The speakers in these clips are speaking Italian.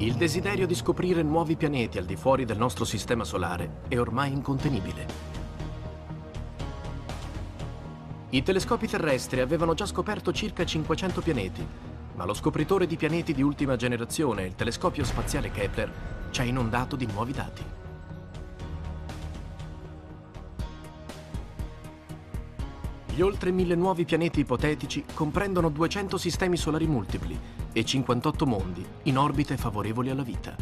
Il desiderio di scoprire nuovi pianeti al di fuori del nostro sistema solare è ormai incontenibile. I telescopi terrestri avevano già scoperto circa 500 pianeti, ma lo scopritore di pianeti di ultima generazione, il telescopio spaziale Kepler, ci ha inondato di nuovi dati. Gli oltre mille nuovi pianeti ipotetici comprendono 200 sistemi solari multipli e 58 mondi in orbite favorevoli alla vita.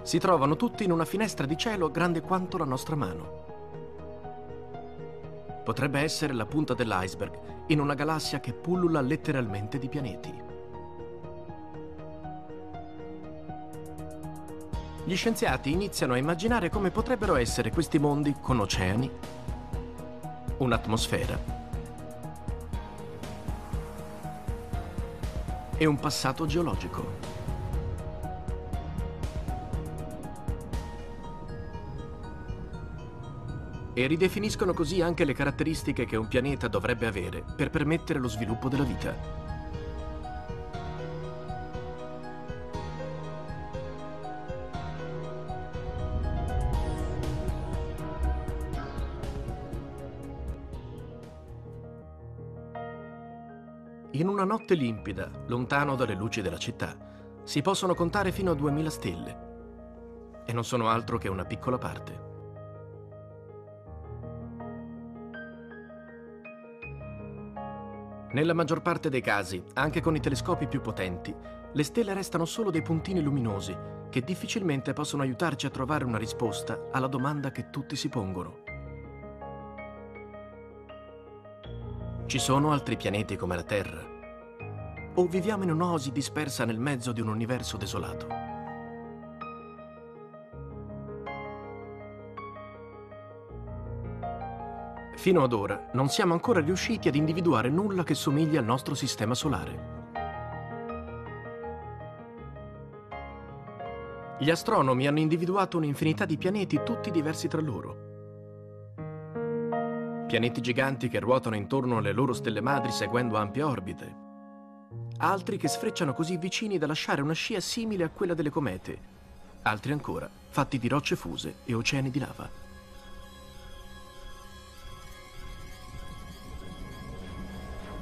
Si trovano tutti in una finestra di cielo grande quanto la nostra mano. Potrebbe essere la punta dell'iceberg in una galassia che pullula letteralmente di pianeti. Gli scienziati iniziano a immaginare come potrebbero essere questi mondi con oceani, un'atmosfera e un passato geologico. E ridefiniscono così anche le caratteristiche che un pianeta dovrebbe avere per permettere lo sviluppo della vita. In una notte limpida, lontano dalle luci della città, si possono contare fino a 2000 stelle. E non sono altro che una piccola parte. Nella maggior parte dei casi, anche con i telescopi più potenti, le stelle restano solo dei puntini luminosi che difficilmente possono aiutarci a trovare una risposta alla domanda che tutti si pongono. Ci sono altri pianeti come la Terra? O viviamo in un'osi dispersa nel mezzo di un universo desolato? Fino ad ora non siamo ancora riusciti ad individuare nulla che somigli al nostro sistema solare. Gli astronomi hanno individuato un'infinità di pianeti tutti diversi tra loro pianeti giganti che ruotano intorno alle loro stelle madri seguendo ampie orbite, altri che sfrecciano così vicini da lasciare una scia simile a quella delle comete, altri ancora fatti di rocce fuse e oceani di lava.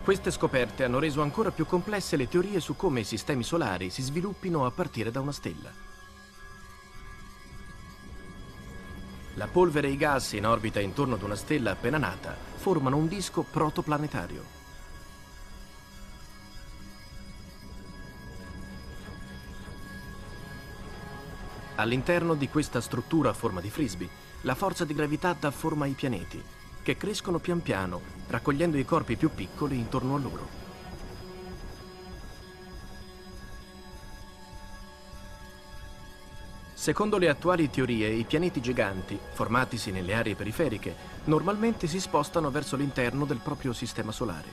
Queste scoperte hanno reso ancora più complesse le teorie su come i sistemi solari si sviluppino a partire da una stella. La polvere e i gas in orbita intorno ad una stella appena nata formano un disco protoplanetario. All'interno di questa struttura a forma di frisbee, la forza di gravità dà forma ai pianeti, che crescono pian piano, raccogliendo i corpi più piccoli intorno a loro. Secondo le attuali teorie, i pianeti giganti, formatisi nelle aree periferiche, normalmente si spostano verso l'interno del proprio sistema solare.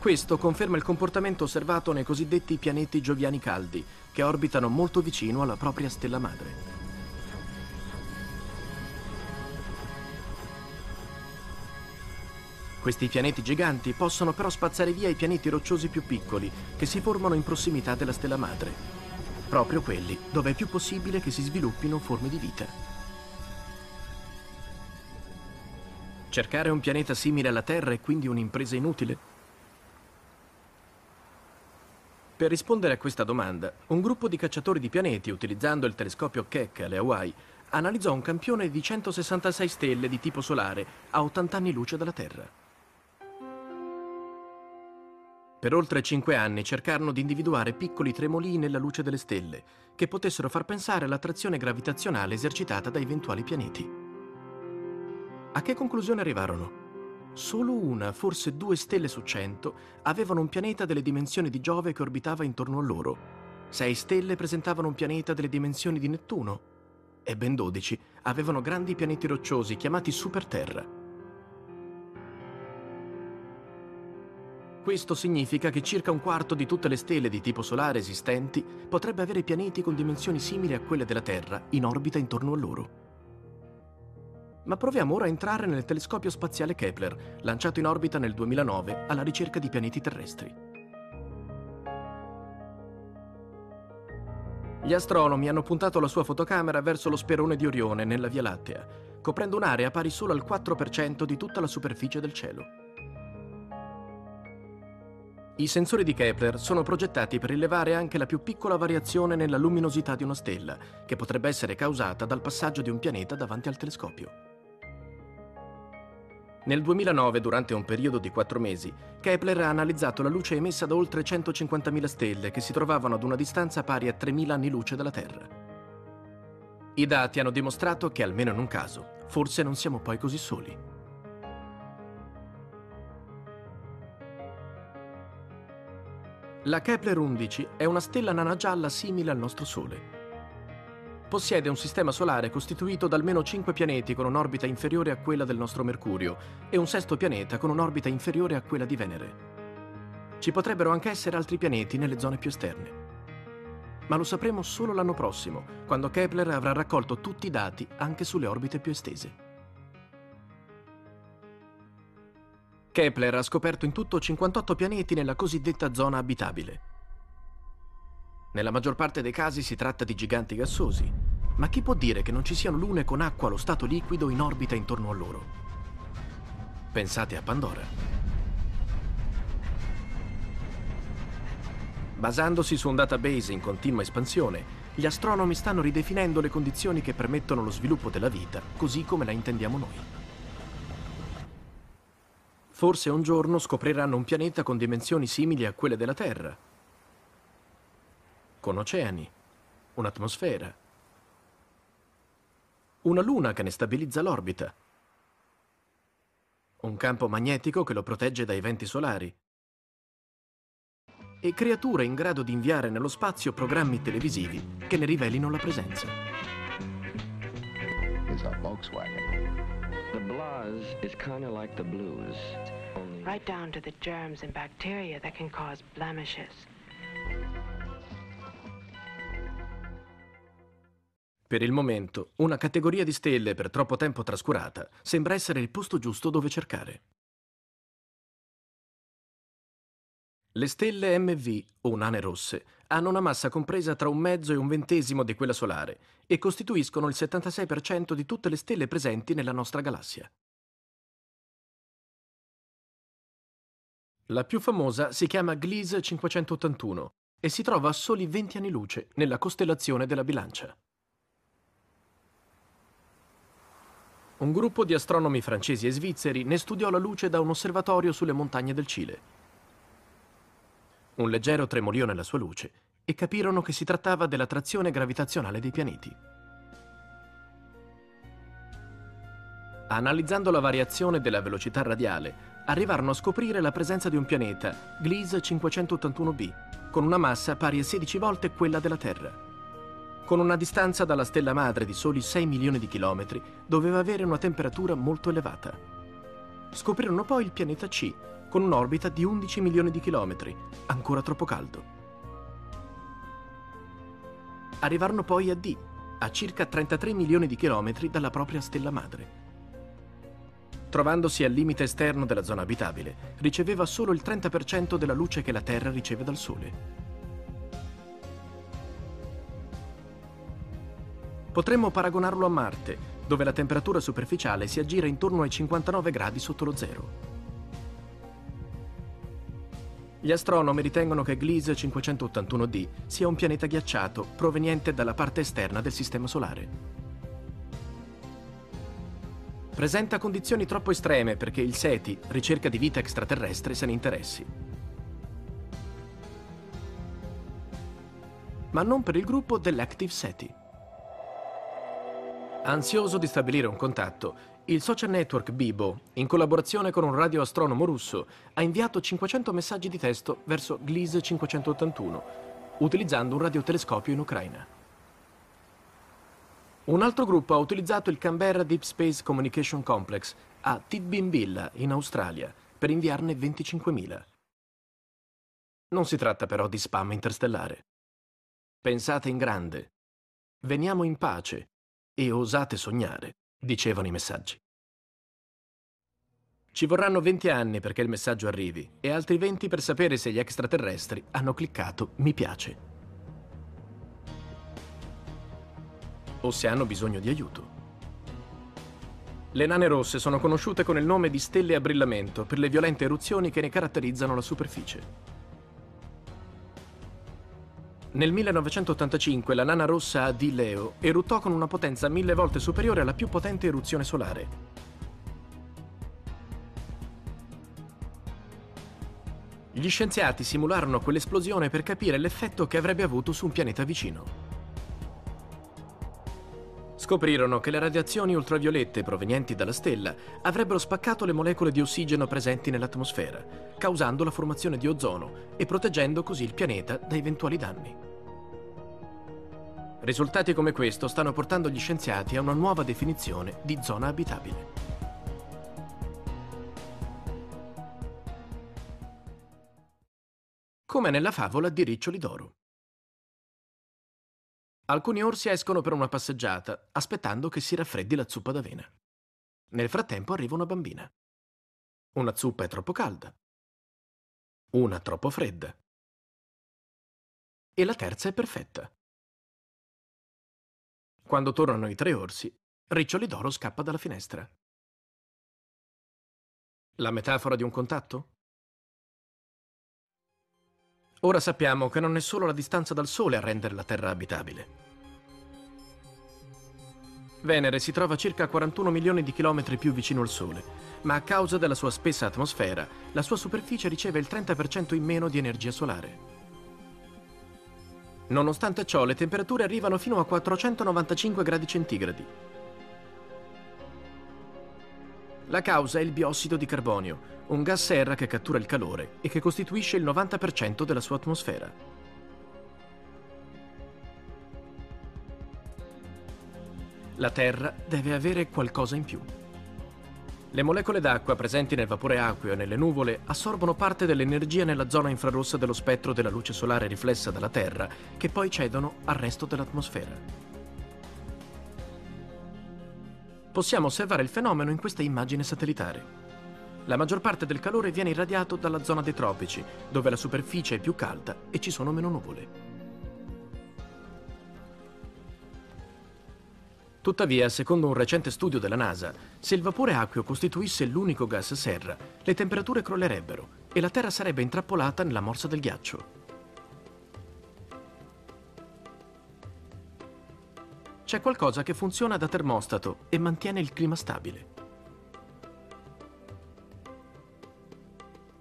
Questo conferma il comportamento osservato nei cosiddetti pianeti gioviani caldi, che orbitano molto vicino alla propria stella madre. Questi pianeti giganti possono però spazzare via i pianeti rocciosi più piccoli che si formano in prossimità della stella madre proprio quelli dove è più possibile che si sviluppino forme di vita. Cercare un pianeta simile alla Terra è quindi un'impresa inutile? Per rispondere a questa domanda, un gruppo di cacciatori di pianeti, utilizzando il telescopio Keck alle Hawaii, analizzò un campione di 166 stelle di tipo solare a 80 anni luce dalla Terra. Per oltre cinque anni cercarono di individuare piccoli tremoli nella luce delle stelle, che potessero far pensare all'attrazione gravitazionale esercitata da eventuali pianeti. A che conclusione arrivarono? Solo una, forse due stelle su cento, avevano un pianeta delle dimensioni di Giove che orbitava intorno a loro. Sei stelle presentavano un pianeta delle dimensioni di Nettuno e ben dodici avevano grandi pianeti rocciosi chiamati superterra. Questo significa che circa un quarto di tutte le stelle di tipo solare esistenti potrebbe avere pianeti con dimensioni simili a quelle della Terra in orbita intorno a loro. Ma proviamo ora a entrare nel telescopio spaziale Kepler, lanciato in orbita nel 2009 alla ricerca di pianeti terrestri. Gli astronomi hanno puntato la sua fotocamera verso lo sperone di Orione nella Via Lattea, coprendo un'area pari solo al 4% di tutta la superficie del cielo. I sensori di Kepler sono progettati per rilevare anche la più piccola variazione nella luminosità di una stella, che potrebbe essere causata dal passaggio di un pianeta davanti al telescopio. Nel 2009, durante un periodo di quattro mesi, Kepler ha analizzato la luce emessa da oltre 150.000 stelle che si trovavano ad una distanza pari a 3.000 anni luce dalla Terra. I dati hanno dimostrato che, almeno in un caso, forse non siamo poi così soli. La Kepler 11 è una stella nana gialla simile al nostro Sole. Possiede un sistema solare costituito da almeno 5 pianeti con un'orbita inferiore a quella del nostro Mercurio e un sesto pianeta con un'orbita inferiore a quella di Venere. Ci potrebbero anche essere altri pianeti nelle zone più esterne. Ma lo sapremo solo l'anno prossimo, quando Kepler avrà raccolto tutti i dati anche sulle orbite più estese. Kepler ha scoperto in tutto 58 pianeti nella cosiddetta zona abitabile. Nella maggior parte dei casi si tratta di giganti gassosi, ma chi può dire che non ci siano lune con acqua allo stato liquido in orbita intorno a loro? Pensate a Pandora. Basandosi su un database in continua espansione, gli astronomi stanno ridefinendo le condizioni che permettono lo sviluppo della vita, così come la intendiamo noi. Forse un giorno scopriranno un pianeta con dimensioni simili a quelle della Terra, con oceani, un'atmosfera, una luna che ne stabilizza l'orbita, un campo magnetico che lo protegge dai venti solari. E creature in grado di inviare nello spazio programmi televisivi che ne rivelino la presenza. It's a Volkswagen. Blahs is kind of like the blues. Only... Right down to the germs and bacteria that can cause blemishes. Per il momento, una categoria di stelle per troppo tempo trascurata sembra essere il posto giusto dove cercare. Le stelle MV, o nane rosse, hanno una massa compresa tra un mezzo e un ventesimo di quella solare e costituiscono il 76% di tutte le stelle presenti nella nostra galassia. La più famosa si chiama Gliese 581 e si trova a soli 20 anni luce nella costellazione della Bilancia. Un gruppo di astronomi francesi e svizzeri ne studiò la luce da un osservatorio sulle montagne del Cile un leggero tremolio nella sua luce, e capirono che si trattava dell'attrazione gravitazionale dei pianeti. Analizzando la variazione della velocità radiale, arrivarono a scoprire la presenza di un pianeta, Gliese 581b, con una massa pari a 16 volte quella della Terra. Con una distanza dalla stella madre di soli 6 milioni di chilometri, doveva avere una temperatura molto elevata. Scoprirono poi il pianeta C, con un'orbita di 11 milioni di chilometri, ancora troppo caldo. Arrivarono poi a D, a circa 33 milioni di chilometri dalla propria stella madre. Trovandosi al limite esterno della zona abitabile, riceveva solo il 30% della luce che la Terra riceve dal Sole. Potremmo paragonarlo a Marte, dove la temperatura superficiale si aggira intorno ai 59 gradi sotto lo zero. Gli astronomi ritengono che Gliese 581d sia un pianeta ghiacciato proveniente dalla parte esterna del Sistema Solare. Presenta condizioni troppo estreme perché il SETI, ricerca di vita extraterrestre, se ne interessi. Ma non per il gruppo dell'Active SETI. Ansioso di stabilire un contatto, il social network Bibo, in collaborazione con un radioastronomo russo, ha inviato 500 messaggi di testo verso Gliese 581, utilizzando un radiotelescopio in Ucraina. Un altro gruppo ha utilizzato il Canberra Deep Space Communication Complex a Tidbinbilla, in Australia, per inviarne 25.000. Non si tratta però di spam interstellare. Pensate in grande. Veniamo in pace e osate sognare dicevano i messaggi. Ci vorranno 20 anni perché il messaggio arrivi e altri 20 per sapere se gli extraterrestri hanno cliccato mi piace. O se hanno bisogno di aiuto. Le nane rosse sono conosciute con il nome di stelle a brillamento per le violente eruzioni che ne caratterizzano la superficie. Nel 1985 la nana rossa AD Leo eruttò con una potenza mille volte superiore alla più potente eruzione solare. Gli scienziati simularono quell'esplosione per capire l'effetto che avrebbe avuto su un pianeta vicino. Scoprirono che le radiazioni ultraviolette provenienti dalla stella avrebbero spaccato le molecole di ossigeno presenti nell'atmosfera, causando la formazione di ozono e proteggendo così il pianeta da eventuali danni. Risultati come questo stanno portando gli scienziati a una nuova definizione di zona abitabile. come nella favola di Riccioli d'Oro. Alcuni orsi escono per una passeggiata, aspettando che si raffreddi la zuppa d'avena. Nel frattempo arriva una bambina. Una zuppa è troppo calda. Una troppo fredda. E la terza è perfetta. Quando tornano i tre orsi, Riccioli d'Oro scappa dalla finestra. La metafora di un contatto? Ora sappiamo che non è solo la distanza dal Sole a rendere la Terra abitabile. Venere si trova circa 41 milioni di chilometri più vicino al Sole, ma a causa della sua spessa atmosfera, la sua superficie riceve il 30% in meno di energia solare. Nonostante ciò, le temperature arrivano fino a 495 gradi centigradi, la causa è il biossido di carbonio, un gas serra che cattura il calore e che costituisce il 90% della sua atmosfera. La Terra deve avere qualcosa in più. Le molecole d'acqua presenti nel vapore acqueo e nelle nuvole assorbono parte dell'energia nella zona infrarossa dello spettro della luce solare riflessa dalla Terra, che poi cedono al resto dell'atmosfera. possiamo osservare il fenomeno in questa immagine satellitare. La maggior parte del calore viene irradiato dalla zona dei tropici, dove la superficie è più calda e ci sono meno nuvole. Tuttavia, secondo un recente studio della NASA, se il vapore acqueo costituisse l'unico gas serra, le temperature crollerebbero e la Terra sarebbe intrappolata nella morsa del ghiaccio. c'è qualcosa che funziona da termostato e mantiene il clima stabile.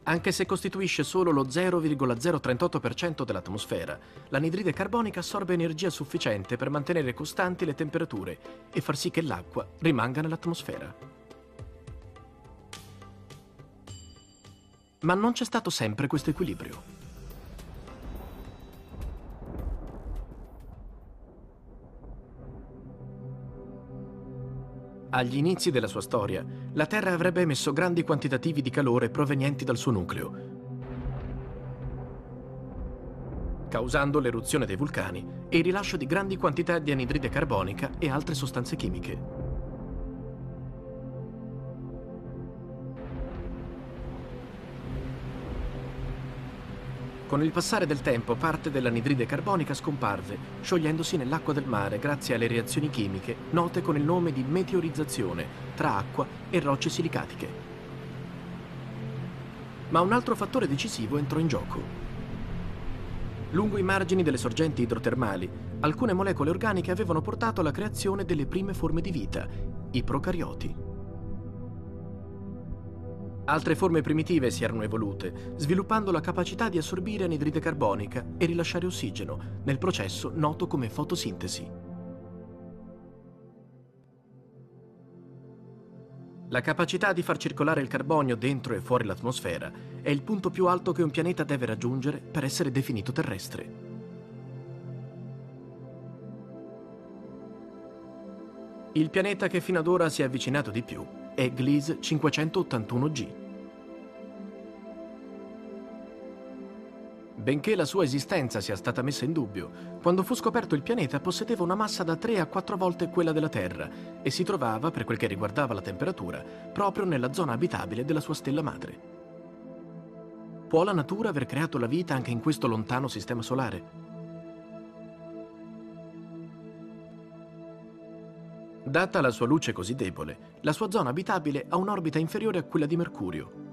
Anche se costituisce solo lo 0,038% dell'atmosfera, l'anidride carbonica assorbe energia sufficiente per mantenere costanti le temperature e far sì che l'acqua rimanga nell'atmosfera. Ma non c'è stato sempre questo equilibrio. Agli inizi della sua storia, la Terra avrebbe emesso grandi quantitativi di calore provenienti dal suo nucleo, causando l'eruzione dei vulcani e il rilascio di grandi quantità di anidride carbonica e altre sostanze chimiche. Con il passare del tempo parte dell'anidride carbonica scomparve, sciogliendosi nell'acqua del mare grazie alle reazioni chimiche note con il nome di meteorizzazione tra acqua e rocce silicatiche. Ma un altro fattore decisivo entrò in gioco. Lungo i margini delle sorgenti idrotermali, alcune molecole organiche avevano portato alla creazione delle prime forme di vita, i procarioti. Altre forme primitive si erano evolute, sviluppando la capacità di assorbire anidride carbonica e rilasciare ossigeno nel processo noto come fotosintesi. La capacità di far circolare il carbonio dentro e fuori l'atmosfera è il punto più alto che un pianeta deve raggiungere per essere definito terrestre. Il pianeta che fino ad ora si è avvicinato di più è Gliese 581G. Benché la sua esistenza sia stata messa in dubbio, quando fu scoperto il pianeta possedeva una massa da 3 a 4 volte quella della Terra e si trovava, per quel che riguardava la temperatura, proprio nella zona abitabile della sua stella madre. Può la natura aver creato la vita anche in questo lontano sistema solare? Data la sua luce così debole, la sua zona abitabile ha un'orbita inferiore a quella di Mercurio,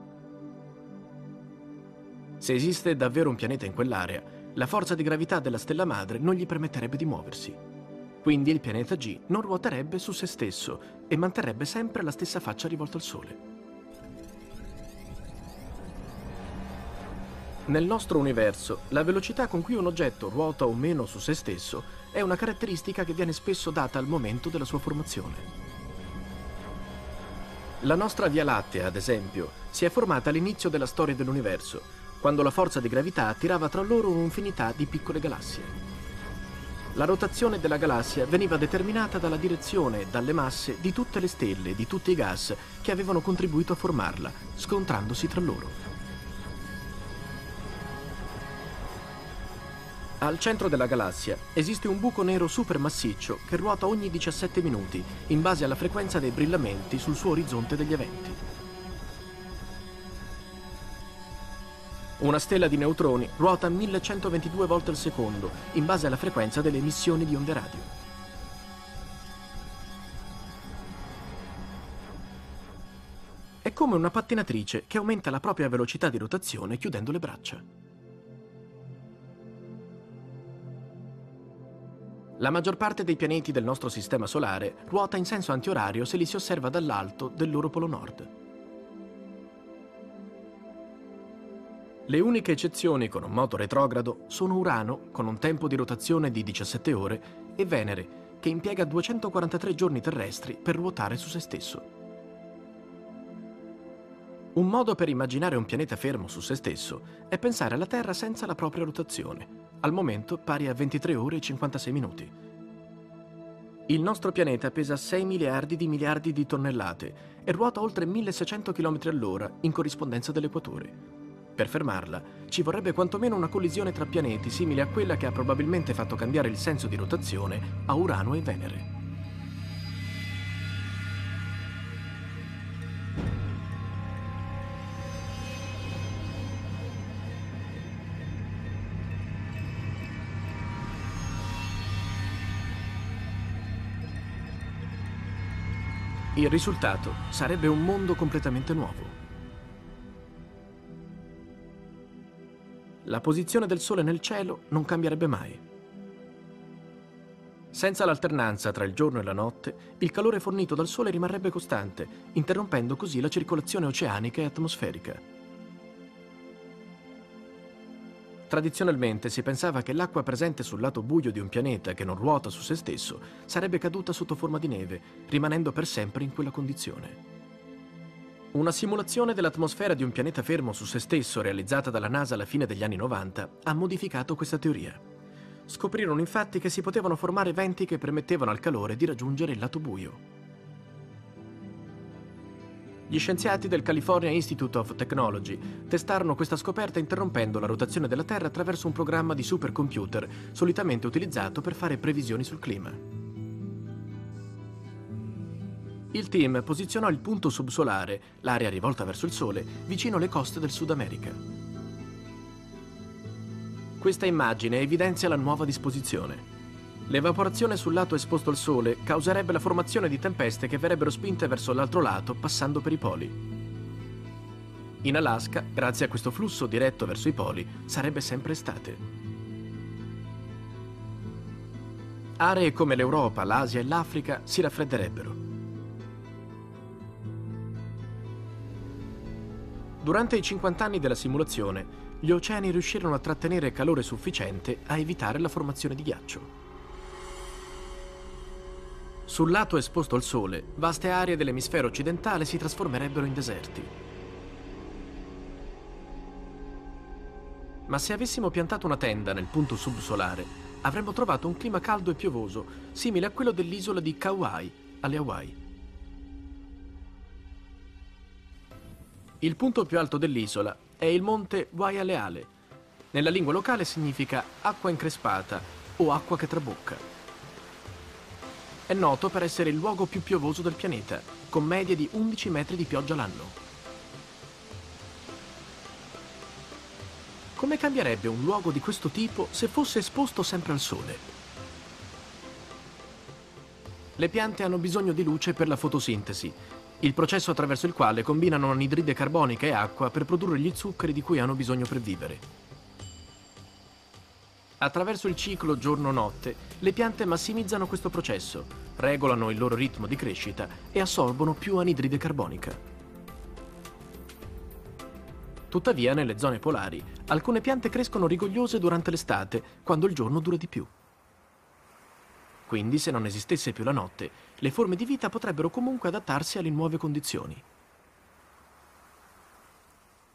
se esiste davvero un pianeta in quell'area, la forza di gravità della stella madre non gli permetterebbe di muoversi. Quindi il pianeta G non ruoterebbe su se stesso e manterrebbe sempre la stessa faccia rivolta al Sole. Nel nostro universo, la velocità con cui un oggetto ruota o meno su se stesso è una caratteristica che viene spesso data al momento della sua formazione. La nostra Via Lattea, ad esempio, si è formata all'inizio della storia dell'universo quando la forza di gravità attirava tra loro un'infinità di piccole galassie. La rotazione della galassia veniva determinata dalla direzione e dalle masse di tutte le stelle e di tutti i gas che avevano contribuito a formarla, scontrandosi tra loro. Al centro della galassia esiste un buco nero supermassiccio che ruota ogni 17 minuti in base alla frequenza dei brillamenti sul suo orizzonte degli eventi. Una stella di neutroni ruota 1122 volte al secondo in base alla frequenza delle emissioni di onde radio. È come una pattinatrice che aumenta la propria velocità di rotazione chiudendo le braccia. La maggior parte dei pianeti del nostro sistema solare ruota in senso antiorario se li si osserva dall'alto del loro polo nord. Le uniche eccezioni con un moto retrogrado sono Urano, con un tempo di rotazione di 17 ore, e Venere, che impiega 243 giorni terrestri per ruotare su se stesso. Un modo per immaginare un pianeta fermo su se stesso è pensare alla Terra senza la propria rotazione, al momento pari a 23 ore e 56 minuti. Il nostro pianeta pesa 6 miliardi di miliardi di tonnellate e ruota oltre 1600 km all'ora in corrispondenza dell'equatore. Per fermarla ci vorrebbe quantomeno una collisione tra pianeti simile a quella che ha probabilmente fatto cambiare il senso di rotazione a Urano e Venere. Il risultato sarebbe un mondo completamente nuovo. la posizione del Sole nel cielo non cambierebbe mai. Senza l'alternanza tra il giorno e la notte, il calore fornito dal Sole rimarrebbe costante, interrompendo così la circolazione oceanica e atmosferica. Tradizionalmente si pensava che l'acqua presente sul lato buio di un pianeta che non ruota su se stesso sarebbe caduta sotto forma di neve, rimanendo per sempre in quella condizione. Una simulazione dell'atmosfera di un pianeta fermo su se stesso realizzata dalla NASA alla fine degli anni 90 ha modificato questa teoria. Scoprirono infatti che si potevano formare venti che permettevano al calore di raggiungere il lato buio. Gli scienziati del California Institute of Technology testarono questa scoperta interrompendo la rotazione della Terra attraverso un programma di supercomputer solitamente utilizzato per fare previsioni sul clima. Il team posizionò il punto subsolare, l'area rivolta verso il Sole, vicino alle coste del Sud America. Questa immagine evidenzia la nuova disposizione. L'evaporazione sul lato esposto al Sole causerebbe la formazione di tempeste che verrebbero spinte verso l'altro lato passando per i poli. In Alaska, grazie a questo flusso diretto verso i poli, sarebbe sempre estate. Aree come l'Europa, l'Asia e l'Africa si raffredderebbero. Durante i 50 anni della simulazione, gli oceani riuscirono a trattenere calore sufficiente a evitare la formazione di ghiaccio. Sul lato esposto al Sole, vaste aree dell'emisfero occidentale si trasformerebbero in deserti. Ma se avessimo piantato una tenda nel punto subsolare, avremmo trovato un clima caldo e piovoso, simile a quello dell'isola di Kauai, alle Hawaii. Il punto più alto dell'isola è il monte Waialeale. Nella lingua locale significa acqua increspata o acqua che trabocca. È noto per essere il luogo più piovoso del pianeta, con medie di 11 metri di pioggia l'anno. Come cambierebbe un luogo di questo tipo se fosse esposto sempre al sole? Le piante hanno bisogno di luce per la fotosintesi, il processo attraverso il quale combinano anidride carbonica e acqua per produrre gli zuccheri di cui hanno bisogno per vivere. Attraverso il ciclo giorno-notte, le piante massimizzano questo processo, regolano il loro ritmo di crescita e assorbono più anidride carbonica. Tuttavia, nelle zone polari, alcune piante crescono rigogliose durante l'estate, quando il giorno dura di più. Quindi, se non esistesse più la notte, le forme di vita potrebbero comunque adattarsi alle nuove condizioni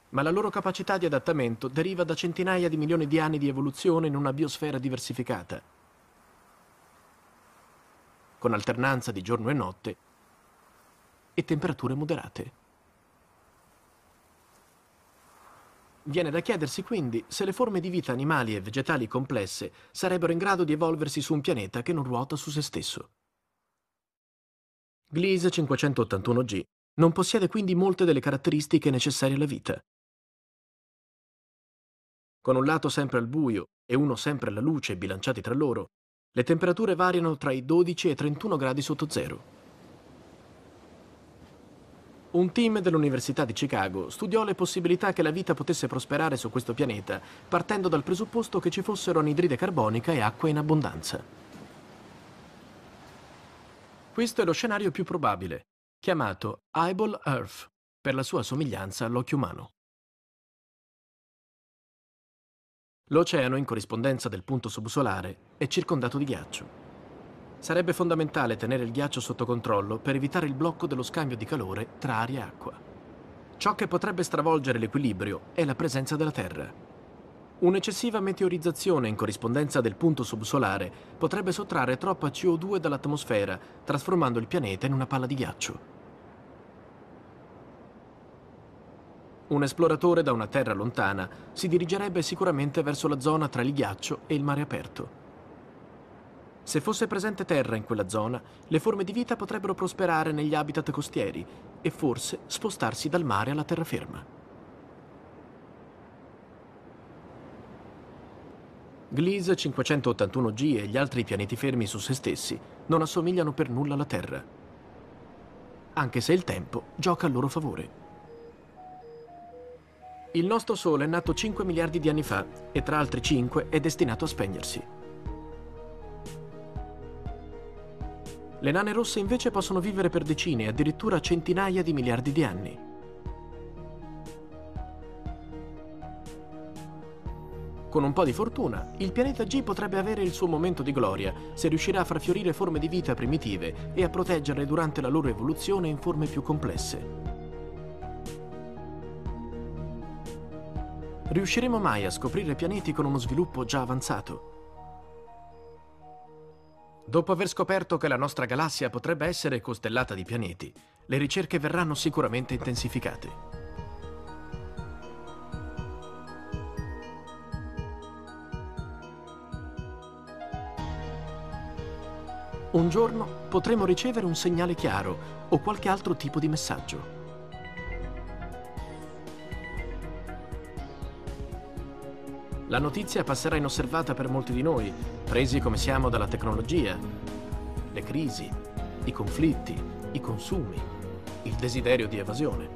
ma la loro capacità di adattamento deriva da centinaia di milioni di anni di evoluzione in una biosfera diversificata, con alternanza di giorno e notte e temperature moderate. Viene da chiedersi quindi se le forme di vita animali e vegetali complesse sarebbero in grado di evolversi su un pianeta che non ruota su se stesso. Gliese 581G non possiede quindi molte delle caratteristiche necessarie alla vita con un lato sempre al buio e uno sempre alla luce bilanciati tra loro, le temperature variano tra i 12 e i 31 gradi sotto zero. Un team dell'Università di Chicago studiò le possibilità che la vita potesse prosperare su questo pianeta, partendo dal presupposto che ci fossero anidride carbonica e acqua in abbondanza. Questo è lo scenario più probabile, chiamato Eyeball Earth, per la sua somiglianza all'occhio umano. L'oceano, in corrispondenza del punto subsolare, è circondato di ghiaccio. Sarebbe fondamentale tenere il ghiaccio sotto controllo per evitare il blocco dello scambio di calore tra aria e acqua. Ciò che potrebbe stravolgere l'equilibrio è la presenza della Terra. Un'eccessiva meteorizzazione in corrispondenza del punto subsolare potrebbe sottrarre troppa CO2 dall'atmosfera, trasformando il pianeta in una palla di ghiaccio. Un esploratore da una terra lontana si dirigerebbe sicuramente verso la zona tra il ghiaccio e il mare aperto. Se fosse presente terra in quella zona, le forme di vita potrebbero prosperare negli habitat costieri e forse spostarsi dal mare alla terraferma. Gliese 581G e gli altri pianeti fermi su se stessi non assomigliano per nulla alla Terra, anche se il tempo gioca a loro favore. Il nostro Sole è nato 5 miliardi di anni fa e tra altri 5 è destinato a spegnersi. Le nane rosse invece possono vivere per decine, addirittura centinaia di miliardi di anni. Con un po' di fortuna, il pianeta G potrebbe avere il suo momento di gloria se riuscirà a far fiorire forme di vita primitive e a proteggerle durante la loro evoluzione in forme più complesse. Riusciremo mai a scoprire pianeti con uno sviluppo già avanzato? Dopo aver scoperto che la nostra galassia potrebbe essere costellata di pianeti, le ricerche verranno sicuramente intensificate. Un giorno potremo ricevere un segnale chiaro o qualche altro tipo di messaggio. La notizia passerà inosservata per molti di noi, presi come siamo dalla tecnologia, le crisi, i conflitti, i consumi, il desiderio di evasione.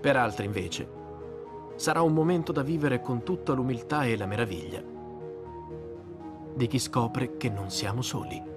Per altri, invece, sarà un momento da vivere con tutta l'umiltà e la meraviglia di chi scopre che non siamo soli.